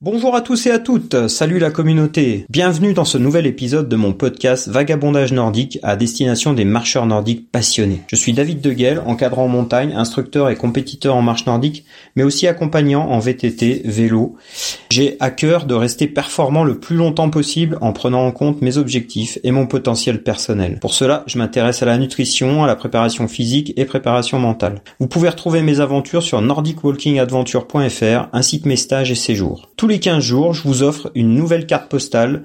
Bonjour à tous et à toutes, salut la communauté. Bienvenue dans ce nouvel épisode de mon podcast Vagabondage nordique à destination des marcheurs nordiques passionnés. Je suis David Deguel, encadrant en montagne, instructeur et compétiteur en marche nordique, mais aussi accompagnant en VTT, vélo. J'ai à cœur de rester performant le plus longtemps possible en prenant en compte mes objectifs et mon potentiel personnel. Pour cela, je m'intéresse à la nutrition, à la préparation physique et préparation mentale. Vous pouvez retrouver mes aventures sur nordicwalkingadventure.fr ainsi que mes stages et séjours tous les 15 jours, je vous offre une nouvelle carte postale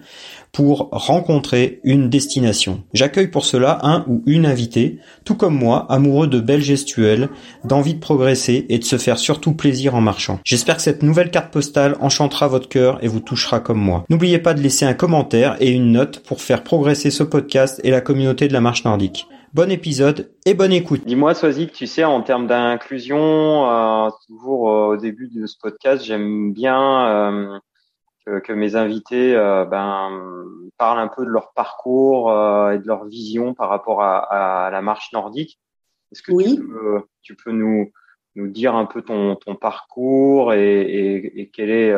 pour rencontrer une destination. J'accueille pour cela un ou une invitée, tout comme moi, amoureux de belles gestuelles, d'envie de progresser et de se faire surtout plaisir en marchant. J'espère que cette nouvelle carte postale enchantera votre cœur et vous touchera comme moi. N'oubliez pas de laisser un commentaire et une note pour faire progresser ce podcast et la communauté de la marche nordique. Bon épisode et bonne écoute. Dis-moi, Soazic, tu sais, en termes d'inclusion, euh, toujours euh, au début de ce podcast, j'aime bien euh, que, mes invités ben, parlent un peu de leur parcours et de leur vision par rapport à, la marche nordique. Est-ce que tu, peux, nous, nous dire un peu ton, ton parcours et, et, quel est,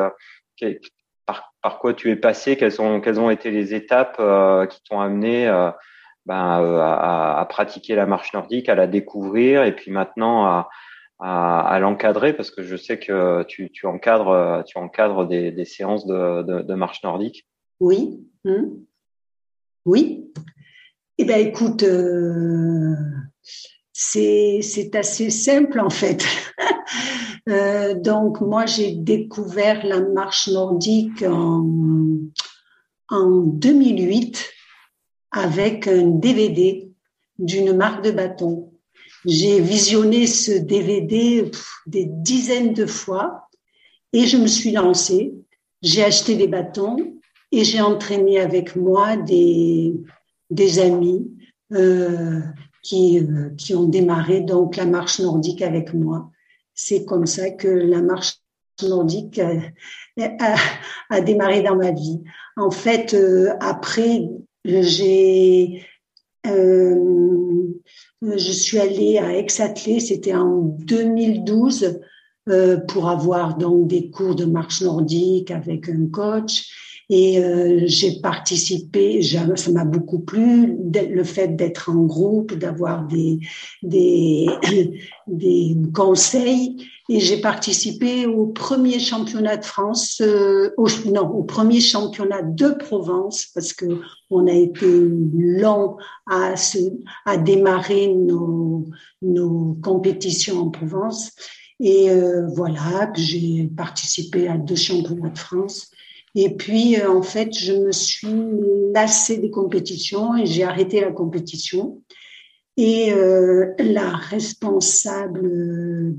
par, par, quoi tu es passé, quelles, sont, quelles ont été les étapes qui t'ont amené ben, euh, à, à, pratiquer la marche nordique, à la découvrir et puis maintenant à, à, à l'encadrer parce que je sais que tu, tu encadres, tu encadres des, des séances de, de, de, marche nordique. Oui. Hum. Oui. Eh ben, écoute, euh, c'est assez simple en fait. euh, donc moi, j'ai découvert la marche nordique en, en 2008 avec un DVD d'une marque de bâton. J'ai visionné ce DVD des dizaines de fois et je me suis lancée. J'ai acheté des bâtons et j'ai entraîné avec moi des, des amis euh, qui, euh, qui ont démarré donc la marche nordique avec moi. C'est comme ça que la marche nordique a, démarré dans ma vie. En fait, euh, après euh, je suis allée à Aix-Attelé, c'était en 2012, euh, pour avoir donc des cours de marche nordique avec un coach. Et euh, j'ai participé, ça m'a beaucoup plu, le fait d'être en groupe, d'avoir des, des, des conseils et j'ai participé au premier championnat de France, euh, non, au premier championnat de Provence parce que on a été long à, se, à démarrer nos, nos compétitions en Provence. Et euh, voilà, j'ai participé à deux championnats de France. Et puis, euh, en fait, je me suis lassée des compétitions et j'ai arrêté la compétition. Et euh, la responsable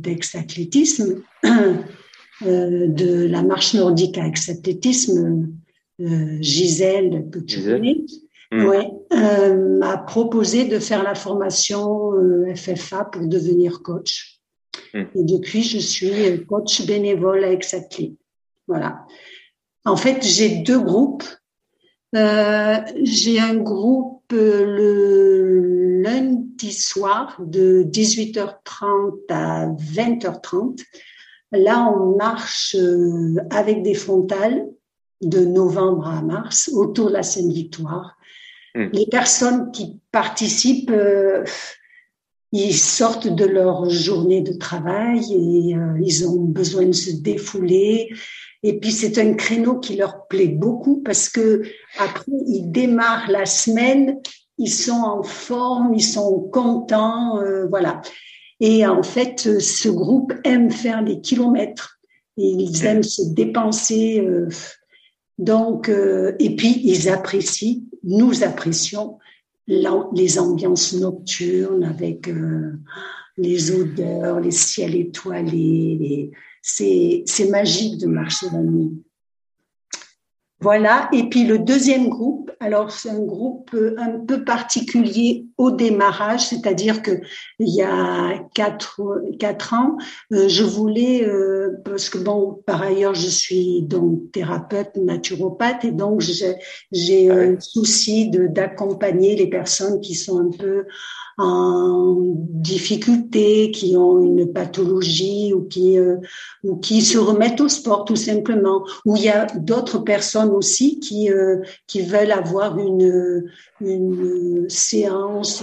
d'ex-athlétisme, euh, de la marche nordique à ex-athlétisme, euh, Gisèle, que tu connais, mmh. ouais, m'a proposé de faire la formation FFA pour devenir coach. Mmh. Et depuis, je suis coach bénévole à ex Voilà. En fait, j'ai deux groupes. j'ai un groupe le lundi soir de 18h30 à 20h30. Là, on marche euh, avec des frontales de novembre à mars autour de la Seine-Victoire. Hmm. Les personnes qui participent, euh, ils sortent de leur journée de travail et euh, ils ont besoin de se défouler. Et puis c'est un créneau qui leur plaît beaucoup parce que après ils démarrent la semaine ils sont en forme, ils sont contents, euh, voilà. Et en fait, ce groupe aime faire des kilomètres. Et ils aiment se dépenser. Euh, donc, euh, et puis ils apprécient, nous apprécions les ambiances nocturnes avec les odeurs, les ciels étoilés. C'est magique de marcher la nuit. Voilà. Et puis le deuxième groupe, alors c'est un groupe euh, un peu particulier au démarrage, c'est-à-dire que il y a quatre, quatre ans, euh, je voulais, euh, parce que bon, par ailleurs, je suis donc thérapeute naturopathe et donc j'ai un souci de d'accompagner les personnes qui sont un peu en difficulté, qui ont une pathologie ou qui euh, ou qui se remettent au sport tout simplement. Ou il y a d'autres personnes aussi qui euh, qui veulent avoir une une séance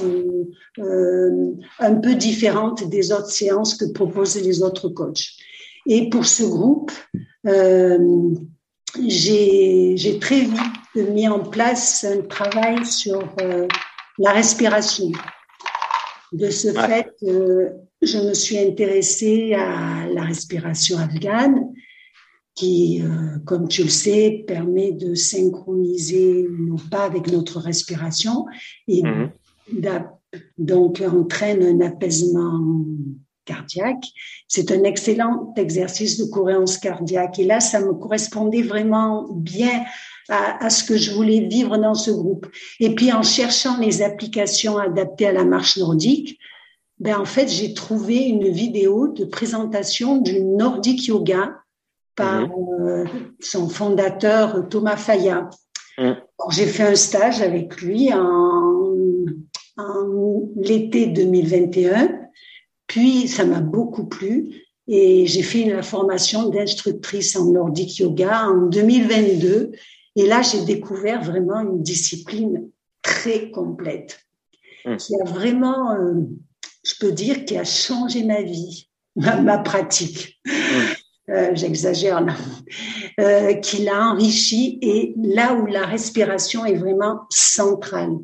euh, un peu différente des autres séances que proposent les autres coachs. Et pour ce groupe, j'ai très vite mis en place un travail sur la respiration. De ce fait, euh, je me suis intéressée à la respiration afghane, qui, euh, comme tu le sais, permet de synchroniser nos pas avec notre respiration et mhm. donc entraîne un apaisement cardiaque. C'est un excellent exercice de cohérence cardiaque. Et là, ça me correspondait vraiment bien à, ce que je voulais vivre dans ce groupe. Et puis en cherchant les applications adaptées à la marche nordique, ben en fait j'ai trouvé une vidéo de présentation du Nordic Yoga par mhm. euh, son fondateur Thomas Faya. Mhm. J'ai fait un stage avec lui en, en l'été 2021, puis ça m'a beaucoup plu et j'ai fait une formation d'instructrice en Nordic Yoga en 2022 et là, j'ai découvert vraiment une discipline très complète, hum. qui a vraiment, euh, je peux dire, qui a changé ma vie, ma, pratique. Hum. Euh, J'exagère là, euh, qui l'a enrichi et là où la respiration est vraiment centrale.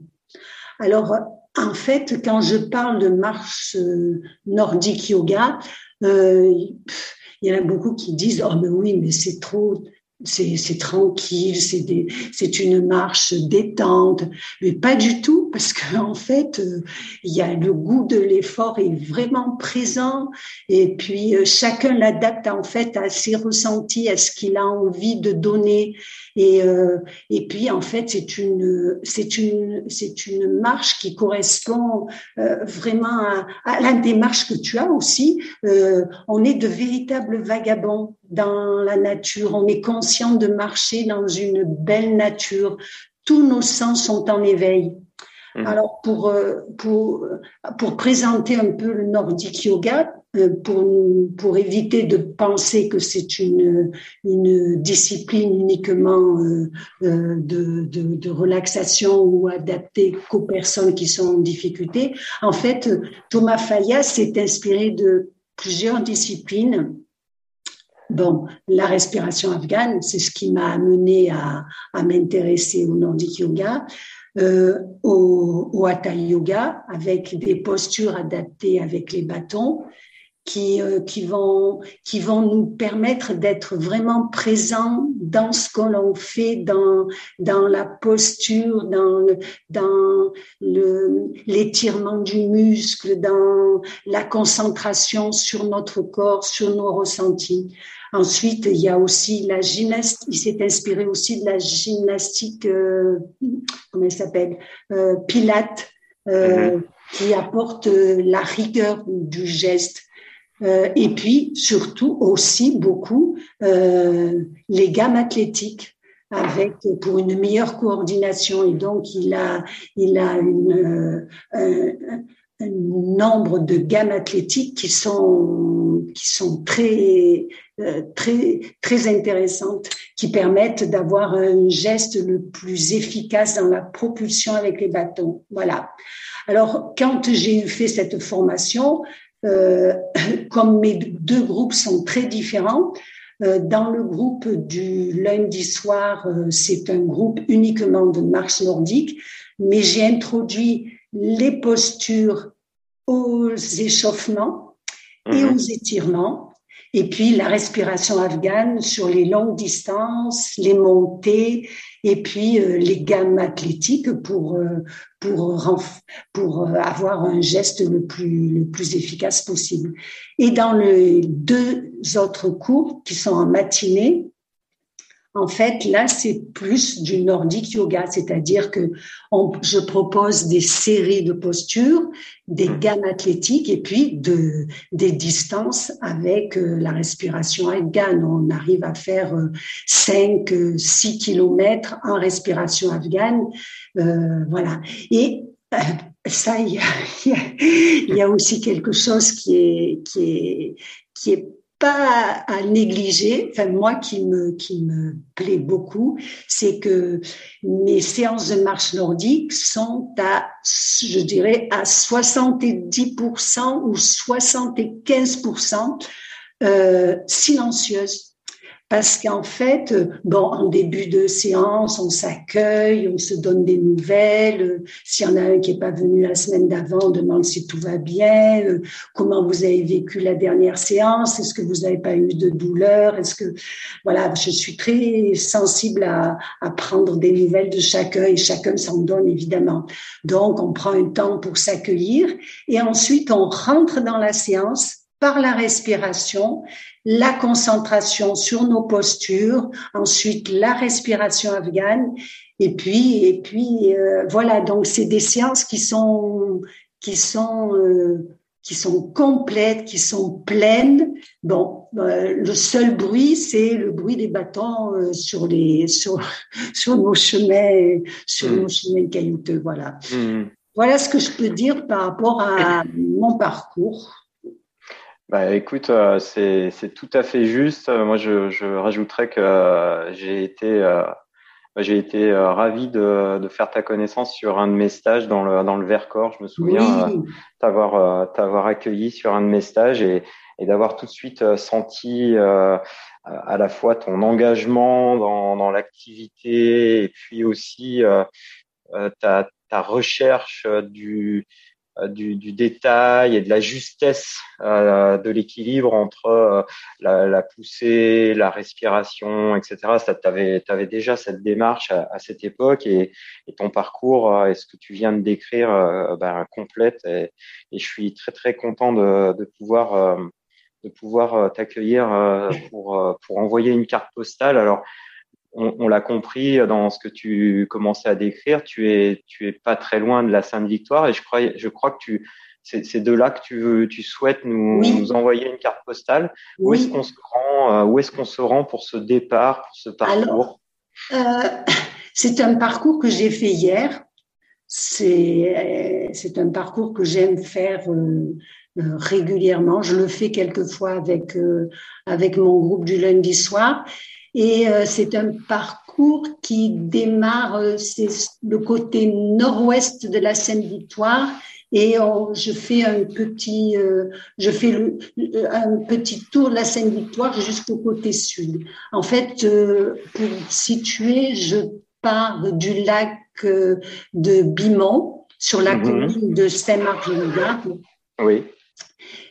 Alors, en fait, quand je parle de marche euh, nordique yoga, il y en a beaucoup qui disent oh mais oui mais c'est trop c'est tranquille, c'est une marche détente, mais pas du tout parce qu'en en fait, euh, il y a le goût de l'effort est vraiment présent et puis euh, chacun l'adapte en fait à ses ressentis, à ce qu'il a envie de donner et euh, et puis en fait c'est une c'est une c'est une marche qui correspond vraiment à, à, la démarche que tu as aussi. on est de véritables vagabonds dans la nature, on est conscient de marcher dans une belle nature, tous nos sens sont en éveil. Mmh. Alors pour, euh, pour, pour présenter un peu le nordic yoga, euh, pour, pour éviter de penser que c'est une, une discipline uniquement euh, de, de, relaxation ou adaptée qu'aux personnes qui sont en difficulté, en fait, Thomas Fayas s'est inspiré de plusieurs disciplines Bon, la respiration afghane, c'est ce qui m'a amené à, à m'intéresser au Nordic Yoga, euh, au, au Hatha Yoga, avec des postures adaptées avec les bâtons, qui, euh, qui, vont, qui vont nous permettre d'être vraiment présents dans ce que l'on fait, dans, dans la posture, dans, le, dans le, l'étirement du muscle, dans la concentration sur notre corps, sur nos ressentis. Ensuite, il y a aussi la gymnastique. Il s'est inspiré aussi de la gymnastique, euh, comment elle s'appelle, euh, Pilate, euh, mm-hmm. qui apporte euh, la rigueur du geste. Euh, et puis, surtout aussi beaucoup les gammes athlétiques avec pour une meilleure coordination et donc il a il a une, un, un nombre de gammes athlétiques qui sont qui sont très euh, très très intéressantes qui permettent d'avoir un geste le plus efficace dans la propulsion avec les bâtons. Voilà. Alors quand j'ai fait cette formation, euh, comme mes deux groupes sont très différents, euh, dans le groupe du lundi soir, euh, c'est un groupe uniquement de marche nordique, mais j'ai introduit les postures aux échauffements et mhm. aux étirements et puis la respiration afghane sur les longues distances, les montées, et puis euh, les gammes athlétiques pour euh, pour pour euh, avoir un geste le plus le plus efficace possible. Et dans les deux autres cours qui sont en matinée, en fait, là, c'est plus du nordic yoga, c'est-à-dire que je propose des séries de postures, des mmh. gammes athlétiques et puis de, des distances avec euh, la respiration afghane. On arrive à faire 5, euh, 6 kilomètres en respiration afghane. Euh, voilà. Et ça, il y, a, aussi quelque chose qui est, qui est, qui est pas à négliger, enfin moi qui me qui me plaît beaucoup, c'est que mes séances de marche nordique sont à je dirais à 70% ou 75% euh, silencieuses parce qu'en fait, bon, en début de séance, on s'accueille, on se donne des nouvelles. S'il y en a un qui n'est pas venu la semaine d'avant, on demande si tout va bien, euh, comment vous avez vécu la dernière séance, est-ce que vous n'avez pas eu de douleur, est-ce que, voilà, je suis très sensible à, à prendre des nouvelles de chacun et chacun s'en donne évidemment. Donc, on prend un temps pour s'accueillir et ensuite on rentre dans la séance par la respiration, la concentration sur nos postures, ensuite la respiration afghane, et puis et puis euh, voilà. Donc c'est des séances qui sont qui sont euh, qui sont complètes, qui sont pleines. Bon, euh, le seul bruit, c'est le bruit des bâtons sur les sur sur nos chemins sur mmh. nos chemins caillouteux. Voilà. Mmh. Voilà ce que je peux dire par rapport à mon parcours. Bah, écoute, euh, c'est, c'est tout à fait juste. Euh, moi, je, je rajouterais que euh, j'ai été, bah, j'ai été ravi de, de faire ta connaissance sur un de mes stages dans le, dans le Vercors. Je me souviens t'avoir, t'avoir accueilli sur un de mes stages et, et d'avoir tout de suite senti à la fois ton engagement dans, dans l'activité et puis aussi ta, ta recherche du, du, du, détail et de la justesse euh, de l'équilibre entre euh, la, la, poussée, la respiration, etc. Tu avais, avais, déjà cette démarche à, à cette époque et, et, ton parcours et ce que tu viens de décrire ben, complète. Et, et, je suis très très content de, de pouvoir de pouvoir t'accueillir pour pour envoyer une carte postale. Alors on, l'a compris dans ce que tu commençais à décrire, tu es, tu es pas très loin de la Sainte Victoire et je crois, je crois que tu, c'est de là que tu veux, tu souhaites nous, nous envoyer une carte postale. Où est-ce qu'on se rend, euh, où est-ce qu'on se rend pour ce départ, pour ce parcours? Euh, C'est un parcours que j'ai fait hier. C'est, c'est un parcours que j'aime faire euh, régulièrement. Je le fais quelquefois avec avec mon groupe du lundi soir. Et euh, c'est un parcours qui démarre, euh, c'est le côté nord-ouest de la Seine-Victoire. Et je fais un petit, euh, je fais le, un petit tour de la Seine-Victoire jusqu'au côté sud. En fait, pour situer, je pars du lac de Bimont sur la mhm. commune de Saint-Marc-de-Lugar. Oui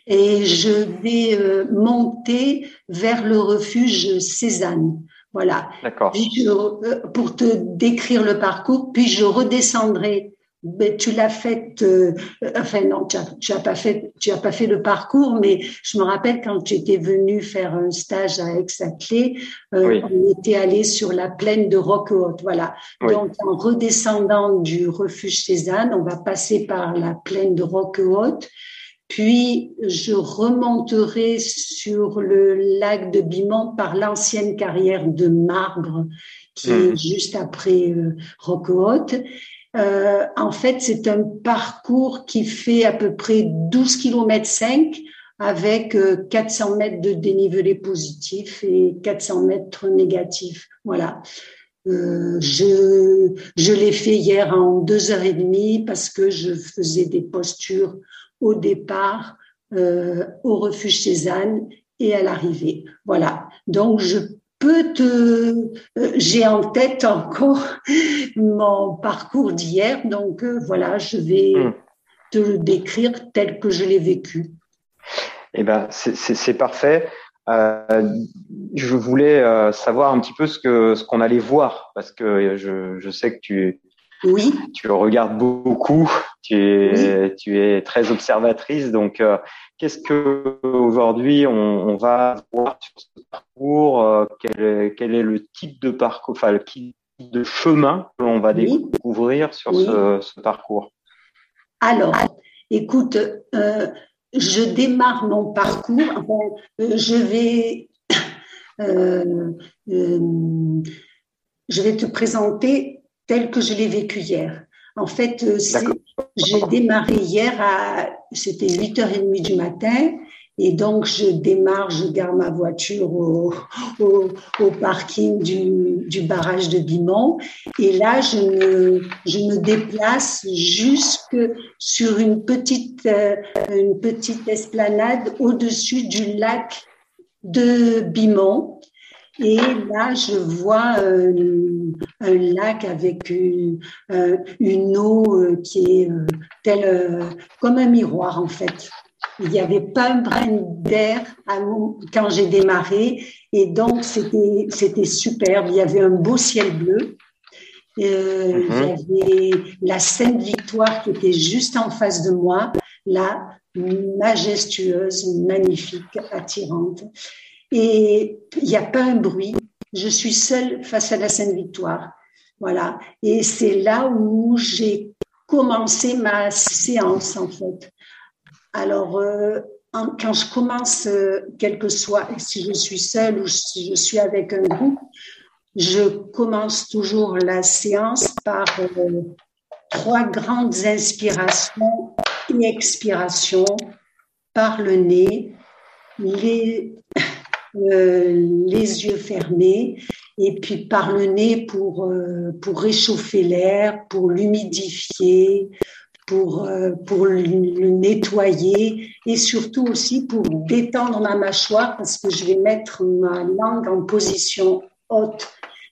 et je vais euh, monter vers le refuge Cézanne. Voilà. D'accord. Euh, pour te décrire le parcours, puis je redescendrai. Mais tu l'as fait, euh, enfin non, tu as, pas fait, tu as pas fait le parcours, mais je me rappelle quand tu étais venu faire un stage à Aix-à-Clé, on était allé sur la plaine de Roquehaute, voilà. Donc en redescendant du refuge Cézanne, on va passer par la plaine de Roquehaute, puis, je remonterai sur le lac de Bimont par l'ancienne carrière de marbre qui est hmm. juste après euh, Euh, en fait, c'est un parcours qui fait à peu près 12 km 5 avec 400 euh, mètres de dénivelé positif et 400 mètres négatif. Voilà. Euh, je je l'ai fait hier en deux heures et demie parce que je faisais des postures au départ, euh, au refuge Cézanne et à l'arrivée. Voilà. Donc, je peux te, euh, j'ai en tête encore mon parcours d'hier. Donc, euh, voilà, je vais hmm. te le décrire tel que je l'ai vécu. Eh ben, c'est parfait. je voulais savoir un petit peu ce que ce qu'on allait voir parce que je, je sais que tu oui. Tu regardes beaucoup, tu es, tu es très observatrice. Donc, euh, qu'est-ce que aujourd'hui on, on, va voir sur ce parcours euh, quel, est, quel, est, le type de parcours, enfin le type de chemin que l'on va découvrir sur ce, ce, parcours? Alors, écoute, euh, je démarre mon parcours. Je vais, je vais te présenter tel que je l'ai vécu hier. En fait, j'ai démarré hier à, c'était 8h30 du matin et donc, je démarre, je garde ma voiture au, parking du, du, barrage de Bimont. Et là, je me, je me déplace jusque sur une petite, euh, une petite esplanade au-dessus du lac de Bimont. Et là, je vois euh, un lac avec une, euh, une eau qui est telle comme un miroir en fait. Il n'y avait pas un brin d'air quand j'ai démarré et donc c'était c'était superbe. Il y avait un beau ciel bleu. Euh, Il y mhm. avait la Sainte Victoire qui était juste en face de moi, là, majestueuse, magnifique, attirante. Et il n'y a pas un bruit. Je suis seule face à la Sainte Victoire. Voilà. Et c'est là où j'ai commencé ma séance, en fait. Alors, euh, quand je commence, euh, quel que soit, si je suis seule ou si je suis avec un groupe, je commence toujours la séance par euh, trois grandes inspirations et expirations par le nez, les, les yeux fermés, et puis par le nez pour, pour réchauffer l'air, pour l'humidifier, pour, euh, pour le, nettoyer et surtout aussi pour détendre ma mâchoire parce que je vais mettre ma langue en position haute.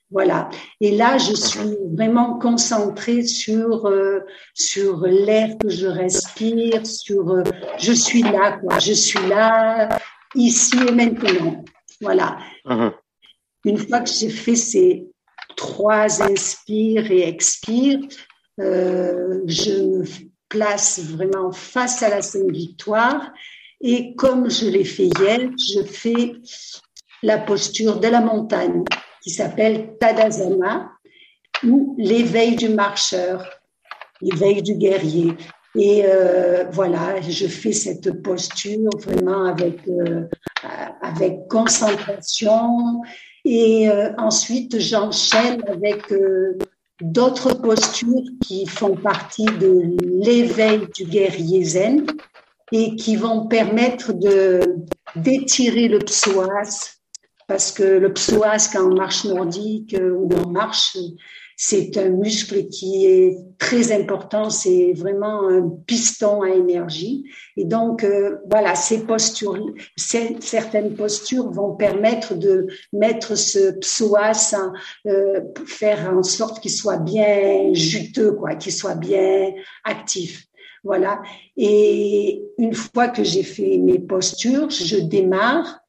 Voilà. Et là, je suis vraiment concentrée sur euh, sur l'air que je respire, sur euh, je suis là quoi. Je suis là ici et maintenant. Voilà. Uh-huh. Une fois que j'ai fait ces trois inspires et expires, euh, je me place vraiment face à la Sainte Victoire et comme je l'ai fait hier, je fais la posture de la montagne qui s'appelle Tadasana ou l'éveil du marcheur, l'éveil du guerrier. Et euh, voilà, je fais cette posture vraiment avec euh, avec concentration. Et euh, ensuite, j'enchaîne avec d'autres postures qui font partie de l'éveil du guerrier zen et qui vont permettre de d'étirer le psoas parce que le psoas quand on marche nordique ou en marche c'est un muscle qui est très important, c'est vraiment un piston à énergie. Et donc, euh, voilà, ces postures, certaines postures vont permettre de mettre ce psoas, euh, faire en sorte qu'il soit bien juteux, quoi, qu'il soit bien actif. Voilà. Et une fois que j'ai fait mes postures, je démarre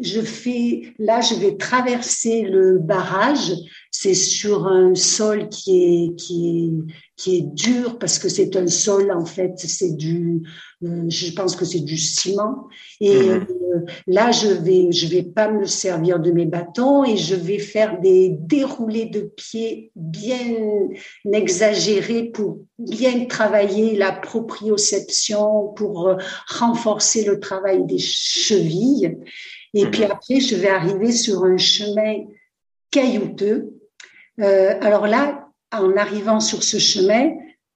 je fais, là, je vais traverser le barrage. C'est sur un sol qui est, qui est, qui est dur parce que c'est un sol, en fait, c'est du, euh, je pense que c'est du ciment. Et mhm. Euh, là, je vais, je vais pas me servir de mes bâtons et je vais faire des déroulés de pieds bien exagérés pour bien travailler la proprioception, pour euh, renforcer le travail des chevilles. Et puis mhm. après, je vais arriver sur un chemin caillouteux. Euh, alors là, en arrivant sur ce chemin,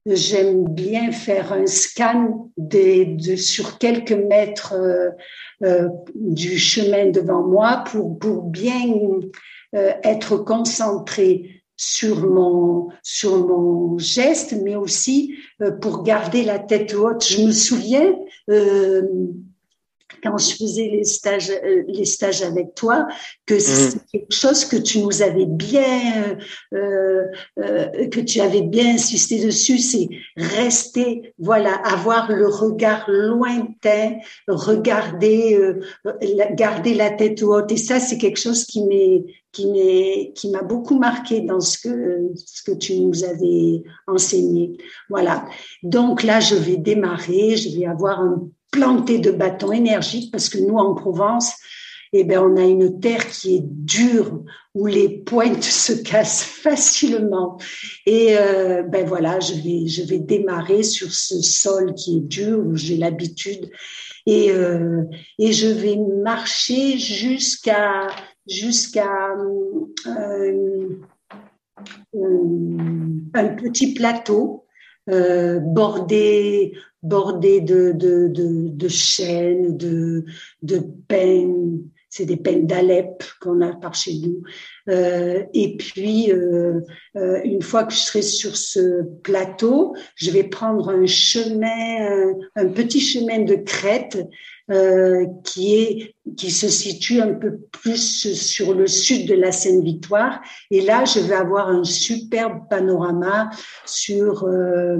j'aime bien faire un scan des, de, sur quelques mètres euh, euh, du chemin devant moi pour, pour bien euh, être concentré sur mon sur mon geste, mais aussi euh, pour garder la tête haute. Je me souviens euh, quand je faisais les stages, euh, les stages avec toi, que mm. c'est quelque chose que tu nous avais bien, euh, euh, que tu avais bien insisté dessus, c'est rester, voilà, avoir le regard lointain, regarder, euh, garder la tête haute. Et ça, c'est quelque chose qui m'est, qui m'est, qui m'a beaucoup marqué dans ce que, ce que tu nous avais enseigné. Voilà. Donc là, je vais démarrer, je vais avoir un de bâtons énergiques parce que nous, en Provence, eh ben, on a une terre qui est dure, où les pointes se cassent facilement. Et euh, ben voilà, je vais, je vais démarrer sur ce sol qui est dur, où j'ai l'habitude, et, euh, et je vais marcher jusqu'à jusqu'à euh, un petit plateau bordé bordé de de, de, de chênes, de de peines, c'est des peines d'Alep qu'on a par chez nous. Euh, et puis, euh, euh, une fois que je serai sur ce plateau, je vais prendre un chemin, un, petit chemin de crête euh, qui est qui se situe un peu plus sur le sud de la Seine-Victoire. Et là, je vais avoir un superbe panorama sur, euh,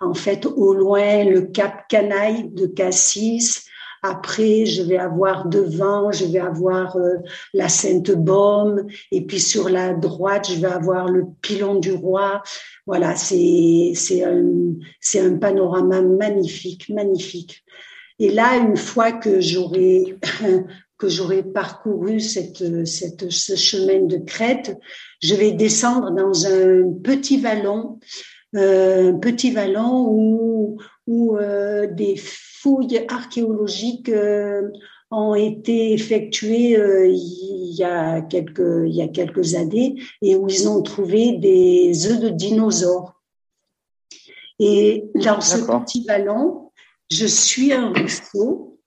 en fait, au loin, le Cap Canaille de Cassis, après, je vais avoir devant, je vais avoir euh, la Sainte-Baume. Et puis sur la droite, je vais avoir le pilon du roi. Voilà, c'est c'est un, un panorama magnifique, magnifique. Et là, une fois que j'aurai que j'aurai parcouru cette, cette, ce chemin de crête, je vais descendre dans un petit vallon, euh, un petit vallon où, où euh, des fouilles archéologiques euh, ont été effectuées euh, il y a quelques il y a quelques années et où ils ont trouvé des œufs de dinosaures. Et dans ce petit vallon, je suis un ruisseau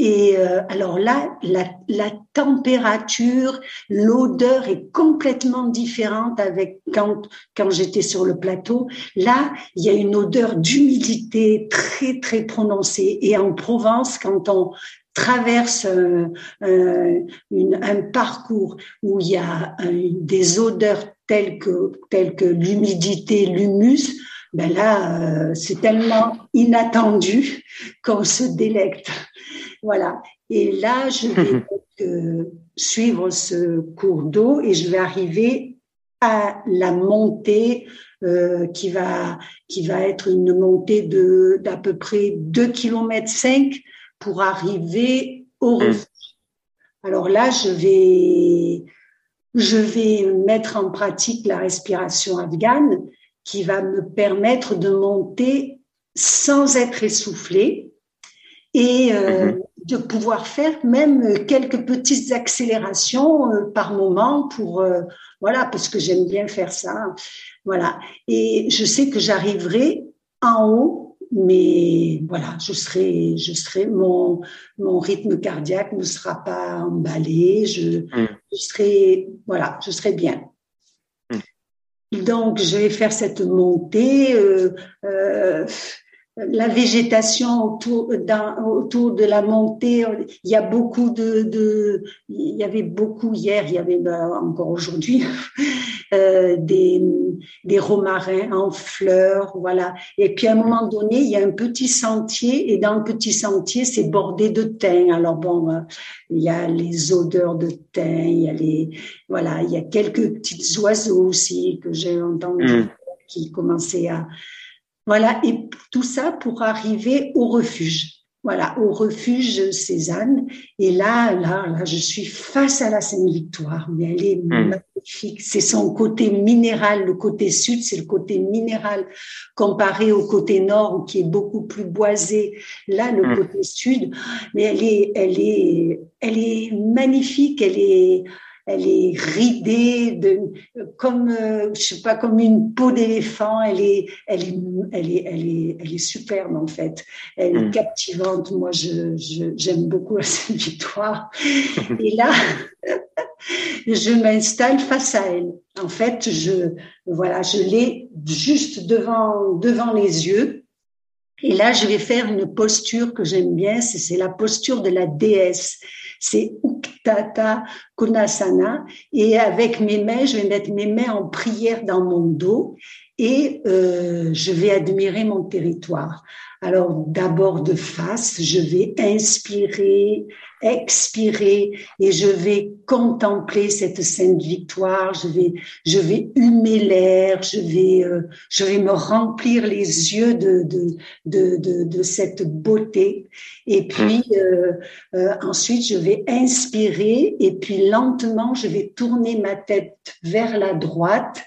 et euh, alors là, la, la température, l'odeur est complètement différente avec quand quand j'étais sur le plateau. Là, il y a une odeur d'humidité très très prononcée. Et en Provence, quand on traverse un, une, un parcours où il y a des odeurs telles que telles que l'humidité, l'humus, ben là, euh, c'est tellement inattendu qu'on se délecte. Voilà. Et là, je vais euh, suivre ce cours d'eau et je vais arriver à la montée euh, qui va qui va être une montée de d'à peu près 2 km 5 pour arriver au mmh. refuge. Alors là, je vais je vais mettre en pratique la respiration afghane qui va me permettre de monter sans être essoufflé et euh, mmh de pouvoir faire même quelques petites accélérations euh, par moment pour euh, voilà parce que j'aime bien faire ça voilà et je sais que j'arriverai en haut mais voilà je serai je serai mon mon rythme cardiaque ne sera pas emballé je, mmh. je serai voilà je serai bien. Donc je vais faire cette montée euh, euh la végétation autour, autour de la montée. Il y a beaucoup de, de, il y avait beaucoup hier, il y avait ben, encore aujourd'hui euh, des, des romarins en fleurs, voilà. Et puis à un moment donné, il y a un petit sentier et dans le petit sentier, c'est bordé de thym. Alors bon, euh, il y a les odeurs de thym, il y a les, voilà, il y a quelques petits oiseaux aussi que j'ai entendu mmh. qui commençaient à voilà, et tout ça pour arriver au refuge. Voilà, au refuge Cézanne. Et là, là, là, je suis face à la Seine-Victoire, mais elle est hmm. magnifique. C'est son côté minéral. Le côté sud, c'est le côté minéral comparé au côté nord, qui est beaucoup plus boisé. Là, le hmm. côté sud, mais elle est, elle est, elle est magnifique. Elle est, elle est ridée de, comme euh, je sais pas comme une peau d'éléphant. Elle est elle est elle est elle est elle est superbe en fait. Elle est mm. captivante. Moi je j'aime beaucoup cette victoire et là je m'installe face à elle. En fait je voilà je l'ai juste devant devant les yeux. Et là je vais faire une posture que j'aime bien. C'est la posture de la déesse c'est Uktata Kunasana. Et avec mes mains, je vais mettre mes mains en prière dans mon dos et euh, je vais admirer mon territoire. Alors d'abord de face, je vais inspirer, expirer et je vais contempler cette sainte victoire. Je vais, je vais humer l'air. Je vais, euh, je vais me remplir les yeux de de de de, de cette beauté. Et puis euh, euh, ensuite, je vais inspirer et puis lentement, je vais tourner ma tête vers la droite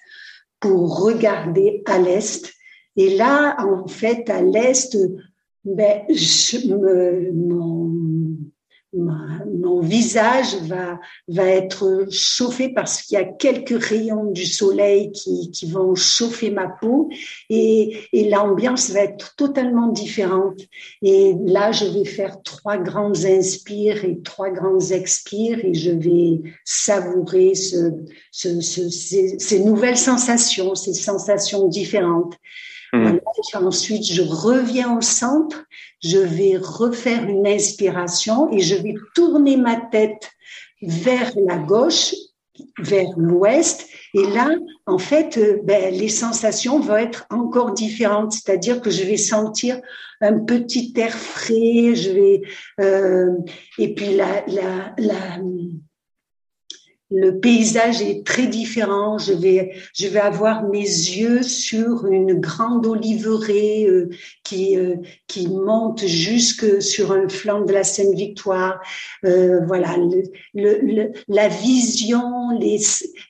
pour regarder à l'est et là, en fait, à l'est, ben, je, me, mon, mon visage va, va être chauffé parce qu'il y a quelques rayons du soleil qui, qui vont chauffer ma peau et, et l'ambiance va être totalement différente. Et là, je vais faire trois grandes inspires et trois grandes expires et je vais savourer ce, ce, ce, ces nouvelles sensations, ces sensations différentes. Ensuite, je reviens au centre, je vais refaire une inspiration et je vais tourner ma tête vers la gauche, vers l'ouest. Et là, en fait, euh, ben, les sensations vont être encore différentes. C'est-à-dire que je vais sentir un petit air frais, je vais euh, et puis la le paysage est très différent. Je vais, je vais avoir mes yeux sur une grande oliveraie euh, qui euh, qui monte jusque sur un flanc de la Seine-Victoire. Euh, voilà, le, la vision, les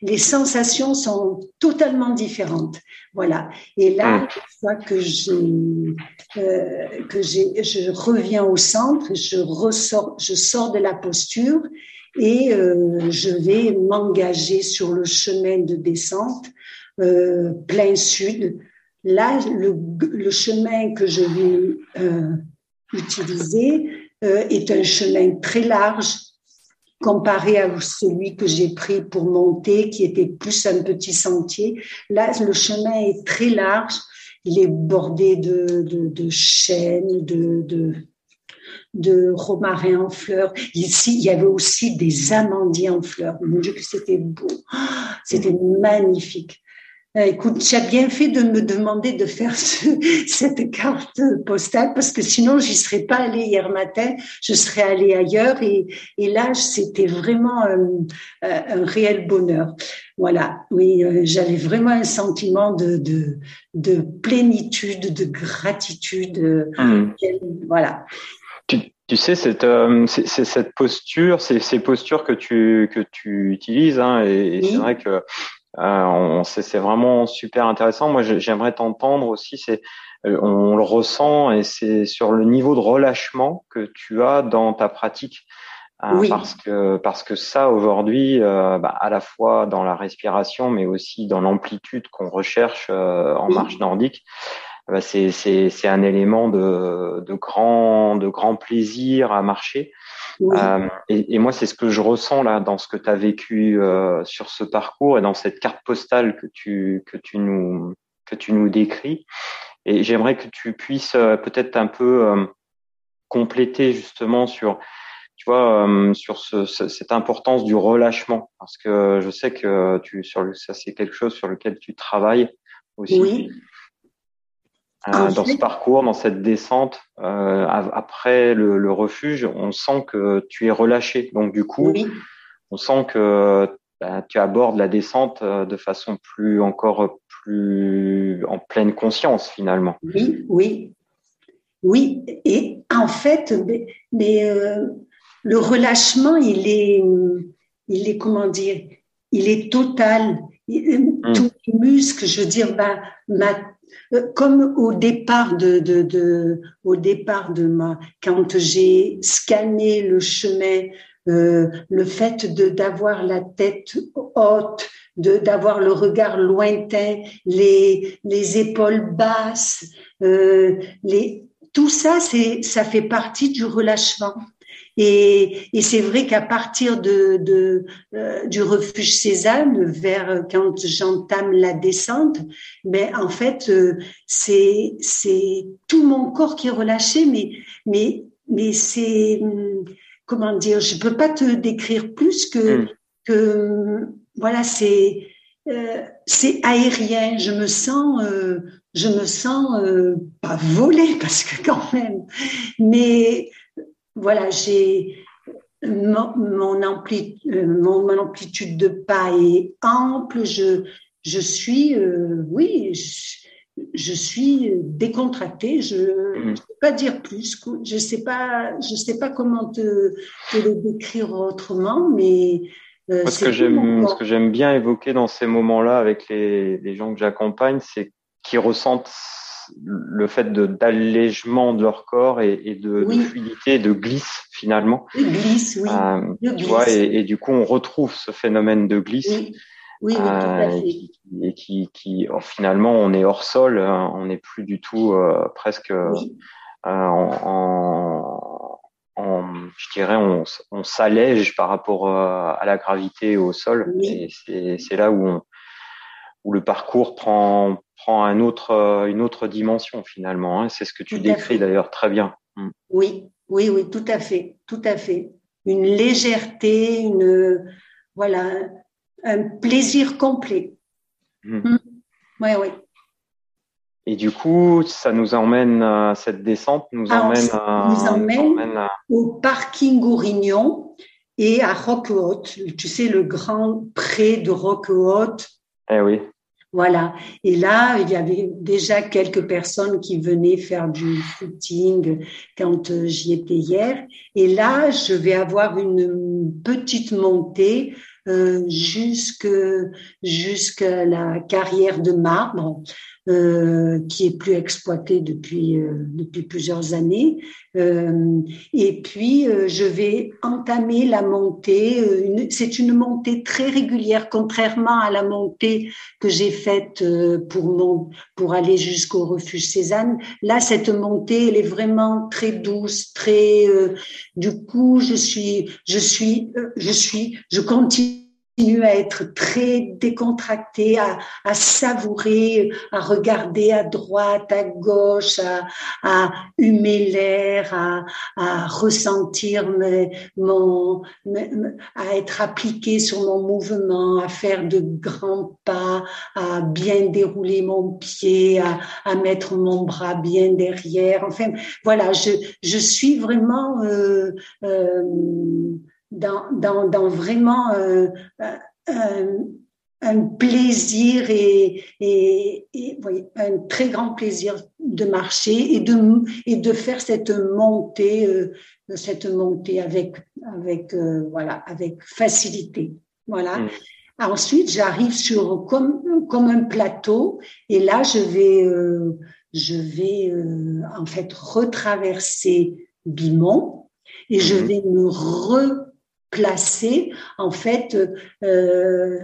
les sensations sont totalement différentes. Voilà. Et là, une fois que je que j'ai, je reviens au centre, je ressors, je sors de la posture et euh, je vais m'engager sur le chemin de descente euh, plein sud. Là, le, le, chemin que je vais euh, utiliser euh, est un chemin très large comparé à celui que j'ai pris pour monter, qui était plus un petit sentier. Là, le chemin est très large. Il est bordé de, de, de chênes, de, de de romarin en fleurs. Ici, il y avait aussi des amandiers en fleurs. Mon Dieu, que c'était beau. C'était magnifique. Euh, écoute, tu as bien fait de me demander de faire cette carte postale parce que sinon j'y serais pas allée hier matin, je serais allée ailleurs et, et là c'était vraiment un, un, réel bonheur. Voilà, oui, euh, j'avais vraiment un sentiment de, de, de plénitude, de gratitude. Mmh. Voilà. Tu sais, cette, euh, cette posture, ces, ces postures que tu, que tu utilises, hein, et, c'est vrai que euh, c'est vraiment super intéressant. Moi, j'aimerais t'entendre aussi. C'est, euh, on le ressent, et c'est sur le niveau de relâchement que tu as dans ta pratique. Hein, parce que parce que ça aujourd'hui, euh, bah, à la fois dans la respiration, mais aussi dans l'amplitude qu'on recherche en marche nordique, bah, c'est c'est un élément de de grand de grand plaisir à marcher. Euh, et, et, moi, c'est ce que je ressens là dans ce que tu as vécu euh, sur ce parcours et dans cette carte postale que tu que tu nous que tu nous décris. Et j'aimerais que tu puisses euh, peut-être un peu euh, compléter justement sur tu vois euh, sur ce, cette importance du relâchement parce que je sais que tu sur le, ça c'est quelque chose sur lequel tu travailles aussi. Oui. Euh, dans ce parcours, dans cette descente, euh, après le, le, refuge, on sent que tu es relâché. Donc du coup, on sent que bah, tu abordes la descente euh, de façon plus encore plus en pleine conscience finalement. Oui, oui, oui. Et en fait, mais, euh, le relâchement, il est, il est comment dire, il est total. Mmh. Tous les muscles, je veux dire, bah, ma comme au départ de, de, de, au départ de ma, quand j'ai scanné le chemin, euh, le fait de d'avoir la tête haute, de d'avoir le regard lointain, les les épaules basses, euh, les tout ça c'est ça fait partie du relâchement. Et, et c'est vrai qu'à partir de, de euh, du refuge Cézanne, vers quand j'entame la descente, ben en fait euh, c'est c'est tout mon corps qui est relâché, mais mais mais c'est comment dire, je peux pas te décrire plus que mm. que voilà c'est euh, c'est aérien. Je me sens, euh, je me sens euh, pas volée parce que quand même, mais voilà, j'ai mon, mon, ampli, euh, mon, amplitude de pas est ample. Je, je suis, euh, oui, je, suis décontractée. Je ne mm. peux pas dire plus. Je sais pas, je sais pas comment te, te le décrire autrement, mais euh, ce que j'aime, ce que j'aime bien évoquer dans ces moments-là avec les, les gens que j'accompagne, c'est qu'ils ressentent le fait d'allègement de leur corps et, et de, fluidité, de glisse finalement. De glisse, oui. Euh, tu vois, et, et, du coup, on retrouve ce phénomène de glisse. Oui. Oui, tout à euh. Et qui, qui, oh, finalement, on est hors sol, hein, on n'est plus du tout euh, presque oui. en, en, je dirais, on, on s'allège par rapport à la gravité au sol. Oui. Et c'est là où on, où le parcours prend prend un autre euh, une autre dimension finalement. Hein. C'est ce que tu décris d'ailleurs très bien. Mm. Oui, oui, oui, tout à fait, tout à fait. Une légèreté, une voilà, un plaisir complet. Mm. Mm. Oui, oui. Et du coup, ça nous emmène à cette descente, nous emmène, à, nous emmène, au parking Gourignon et à Roquehaute. Tu sais, le grand pré de Roquehaute. Eh oui. Voilà. Et là, il y avait déjà quelques personnes qui venaient faire du footing quand euh, j'y étais hier. Et là, je vais avoir une petite montée euh, jusque jusqu'à la carrière de marbre euh, qui est plus exploité depuis euh, depuis plusieurs années. Euh, et puis je vais entamer la montée. C'est une montée très régulière, contrairement à la montée que j'ai faite pour mon pour aller jusqu'au refuge Cézanne. Là, cette montée, elle est vraiment très douce, très. du coup, je suis je suis je suis je continue continue à être très décontracté, à, à, savourer, à regarder à droite, à gauche, à, à humer l'air, à, à, ressentir mon, à être appliqué sur mon mouvement, à faire de grands pas, à bien dérouler mon pied, à, à mettre mon bras bien derrière. Enfin, voilà, je, je suis vraiment euh, euh, dans, dans, dans vraiment euh, un, un, plaisir et, et, et oui, un très grand plaisir de marcher et de, et de faire cette montée, euh, cette montée avec, avec, euh, voilà, avec facilité. Voilà. Mmh. Ensuite, j'arrive sur comme, comme un plateau et là, je vais, euh, je vais euh, en fait retraverser Bimont et je mmh. vais me re placé en fait euh,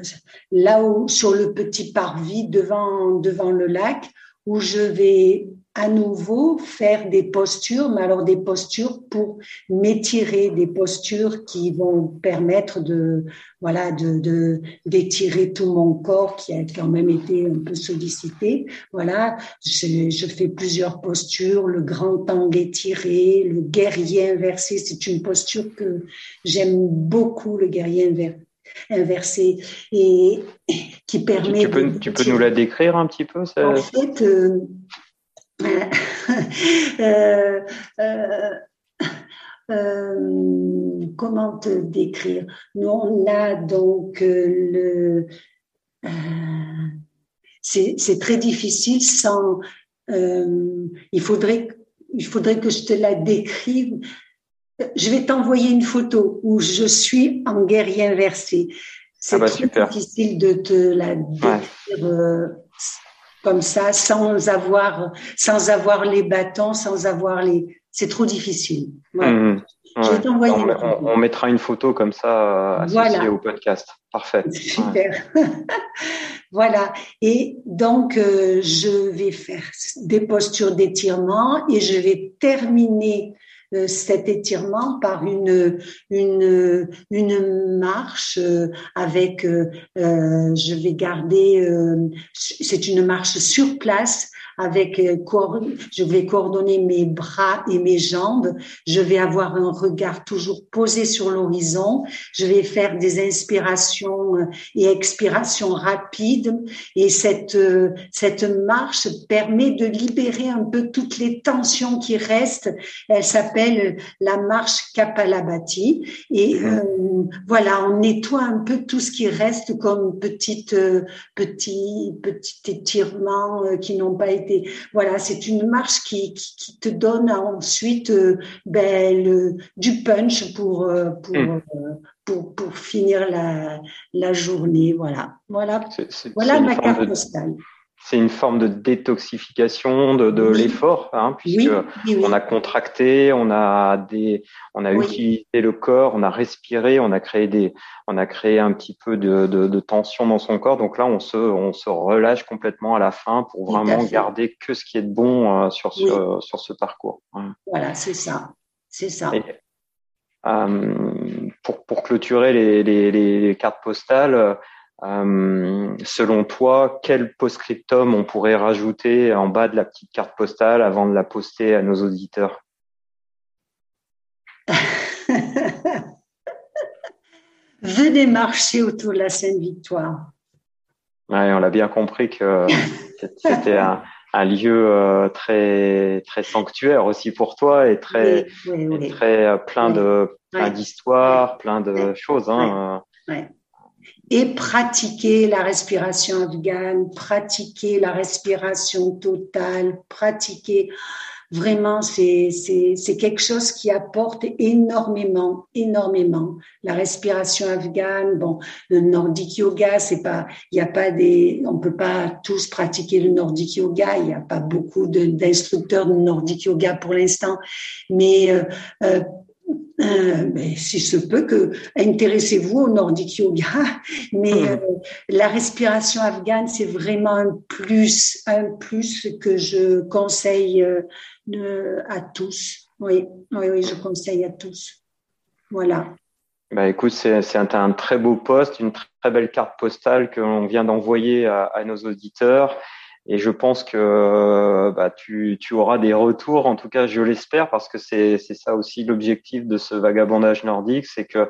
là où sur le petit parvis devant devant le lac où je vais à nouveau faire des postures, mais alors des postures pour m'étirer, des postures qui vont permettre de voilà de d'étirer tout mon corps qui a quand même été un peu sollicité. Voilà, je, je fais plusieurs postures, le grand angle étiré, le guerrier inversé, c'est une posture que j'aime beaucoup, le guerrier inversé et qui permet. Tu peux, tu peux nous la décrire un petit peu ça... En fait, euh, euh, euh, euh, comment te décrire? Nous, on a donc le. c'est très difficile sans. il faudrait, il faudrait que je te la décrive. Je vais t'envoyer une photo où je suis en guerrier inversé. C'est ah bah, très difficile de te la décrire comme ça, sans avoir, sans avoir les bâtons, sans avoir les. C'est trop difficile. Mmh, Je vais t'envoyer. On, on, mettra une photo comme ça euh, associée au podcast. Parfait. Super. voilà. Et donc, euh, je vais faire des postures d'étirement et je vais terminer cet étirement par une une une marche euh, avec euh, je vais garder c'est une marche sur place avec euh, je vais coordonner mes bras et mes jambes, je vais avoir un regard toujours posé sur l'horizon, je vais faire des inspirations euh, et expirations rapides. Et cette euh, cette marche permet de libérer un peu toutes les tensions qui restent. Elle s'appelle la marche Kapalabhati et mmh. voilà, on nettoie un peu tout ce qui reste comme petite petit petit étirement qui n'ont pas été voilà, c'est une marche qui, qui, te donne ensuite euh, ben, du punch pour, euh, pour, mmh. euh, pour, pour, finir la, la journée. Voilà, voilà, voilà ma carte postale. C'est une forme de détoxification de, de l'effort, hein, puisque on a contracté, on a des, on a utilisé le corps, on a respiré, on a créé des, on a créé un petit peu de, de, de, tension dans son corps. Donc là, on se, on se relâche complètement à la fin pour vraiment garder que ce qui est de bon euh, sur ce, sur ce parcours. Voilà, c'est ça, c'est ça. euh, pour, pour clôturer les, les, les cartes postales. Euh, selon toi, quel post-scriptum on pourrait rajouter en bas de la petite carte postale avant de la poster à nos auditeurs Venez marcher autour de la Sainte-Victoire. Ouais, on l'a bien compris que c'était un, lieu euh, très très sanctuaire aussi pour toi et très très euh, plein de plein d'histoires, plein de choses. Hein et pratiquer la respiration afghane, pratiquer la respiration totale, pratiquer vraiment c'est quelque chose qui apporte énormément énormément. La respiration afghane bon le nordic yoga c'est pas il y a pas des on peut pas tous pratiquer le nordic yoga. Il y a pas beaucoup d'instructeurs de, nordic yoga pour l'instant. Mais euh, euh euh, mais si se peut que intéressez-vous au nordic yoga, mais hmm. euh, la respiration afghane c'est vraiment un plus, un plus que je conseille euh, à tous. Oui, oui, oui, je conseille à tous. Voilà. Bah écoute, c'est un, un, très beau poste, une très belle carte postale que l'on vient d'envoyer à, à, nos auditeurs. Et je pense que bah, tu, tu, auras des retours, en tout cas je l'espère, parce que c'est ça aussi l'objectif de ce vagabondage nordique, c'est que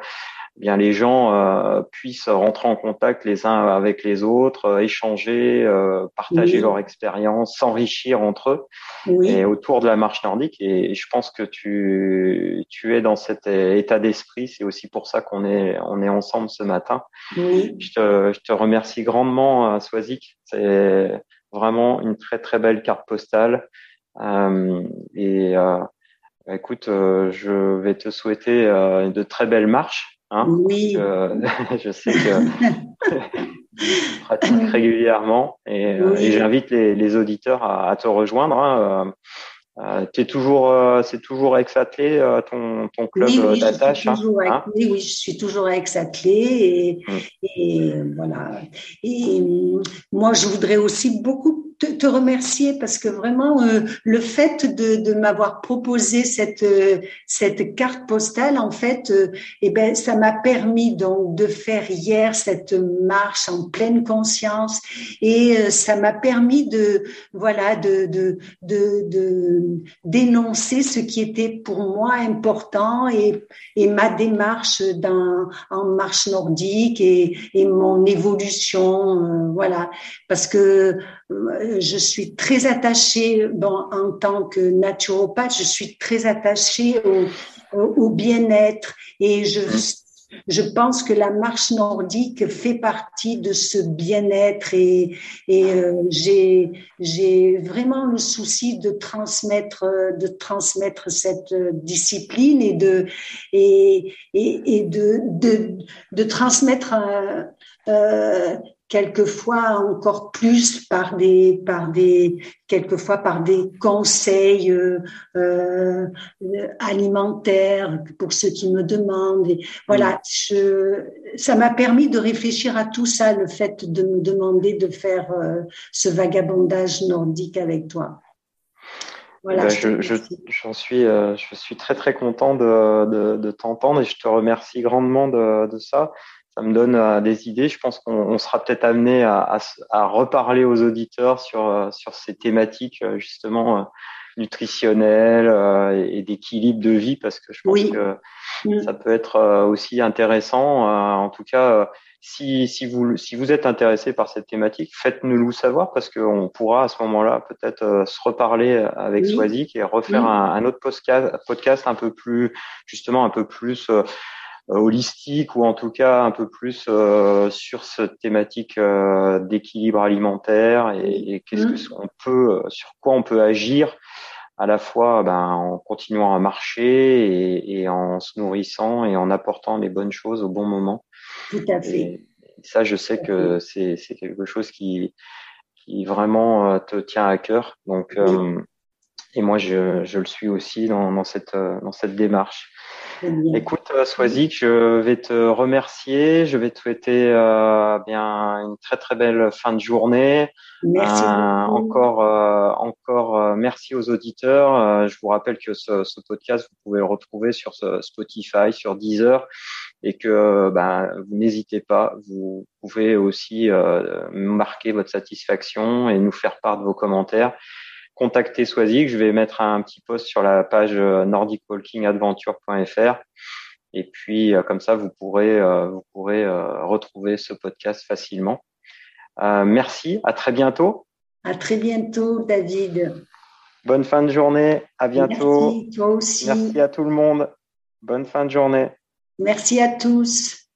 eh bien les gens euh, puissent rentrer en contact les uns avec les autres, euh, échanger, euh, partager leur expérience, s'enrichir entre eux oui. et autour de la marche nordique. Et, je pense que tu, tu es dans cet état d'esprit. C'est aussi pour ça qu'on est, on est ensemble ce matin. Oui. Je, te, je te remercie grandement, Swazik. C'est Vraiment une très très belle carte postale. Euh, et euh, écoute, euh, je vais te souhaiter de très belles marches. Hein, oui. je sais que tu pratiques régulièrement et, et j'invite les, les, auditeurs à, à te rejoindre. Hein, euh, es toujours, euh, c'est toujours ex-athlé euh, ton, ton club oui, oui, d'attache. Hein, hein oui, oui, je suis toujours ex-athlé et, hum. et, voilà. Et moi, je voudrais aussi beaucoup te, te remercier parce que vraiment euh, le fait de, de m'avoir proposé cette cette carte postale, en fait, eh ben ça m'a permis donc de faire hier cette marche en pleine conscience et ça m'a permis de voilà de de, de, dénoncer ce qui était pour moi important et, et ma démarche dans, en marche nordique et, et mon évolution, euh, voilà, parce que euh, je suis très attachée, bon, en tant que naturopathe, je suis très attachée au, au, bien-être et je je pense que la marche nordique fait partie de ce bien-être et, et euh, j'ai vraiment le souci de transmettre de transmettre cette discipline et de et et, et de, de de transmettre euh, euh quelquefois encore plus par des par des quelquefois par des conseils euh, euh, alimentaires pour ceux qui me demandent. Et voilà mm. je, ça m'a permis de réfléchir à tout ça le fait de me demander de faire euh, ce vagabondage nordique avec toi. Voilà, ben, je, je, j'en suis, je suis très très content de, de, de t'entendre et je te remercie grandement de, de ça ça me donne euh, des idées. Je pense qu'on sera peut-être amené à, à, reparler aux auditeurs sur, euh, sur ces thématiques euh, justement nutritionnelles et d'équilibre de vie parce que je pense que mm. ça peut être aussi intéressant. En tout cas, si, si, vous, si vous êtes intéressé par cette thématique, faites-nous le savoir parce qu'on pourra à ce moment-là peut-être se reparler avec oui. Swazik et refaire un, un, autre podcast, podcast un peu plus justement un peu plus euh, holistique ou en tout cas un peu plus euh, sur cette thématique euh, d'équilibre alimentaire et, et qu'est-ce qu'on peut, sur quoi on peut agir à la fois ben, en continuant à marcher et, et, en se nourrissant et en apportant les bonnes choses au bon moment. Tout à fait. Et ça, je sais que c'est quelque chose qui, qui vraiment te tient à cœur. Donc, et moi, je, je, le suis aussi dans, dans cette, dans cette démarche. Écoute, Swazik, je vais te remercier. Je vais te souhaiter euh, bien une très très belle fin de journée. Merci. Euh, encore, euh, encore merci aux auditeurs. je vous rappelle que ce, ce, podcast, vous pouvez le retrouver sur Spotify, sur Deezer, et que ben, vous n'hésitez pas. Vous pouvez aussi marquer votre satisfaction et nous faire part de vos commentaires contacter Swazik. Je vais mettre un petit post sur la page euh, nordicwalkingadventure.fr. Et puis, euh, comme ça, vous pourrez, euh, vous pourrez retrouver ce podcast facilement. merci. À très bientôt. À très bientôt, David. Bonne fin de journée. À bientôt. Merci, toi aussi. Merci à tout le monde. Bonne fin de journée. Merci à tous.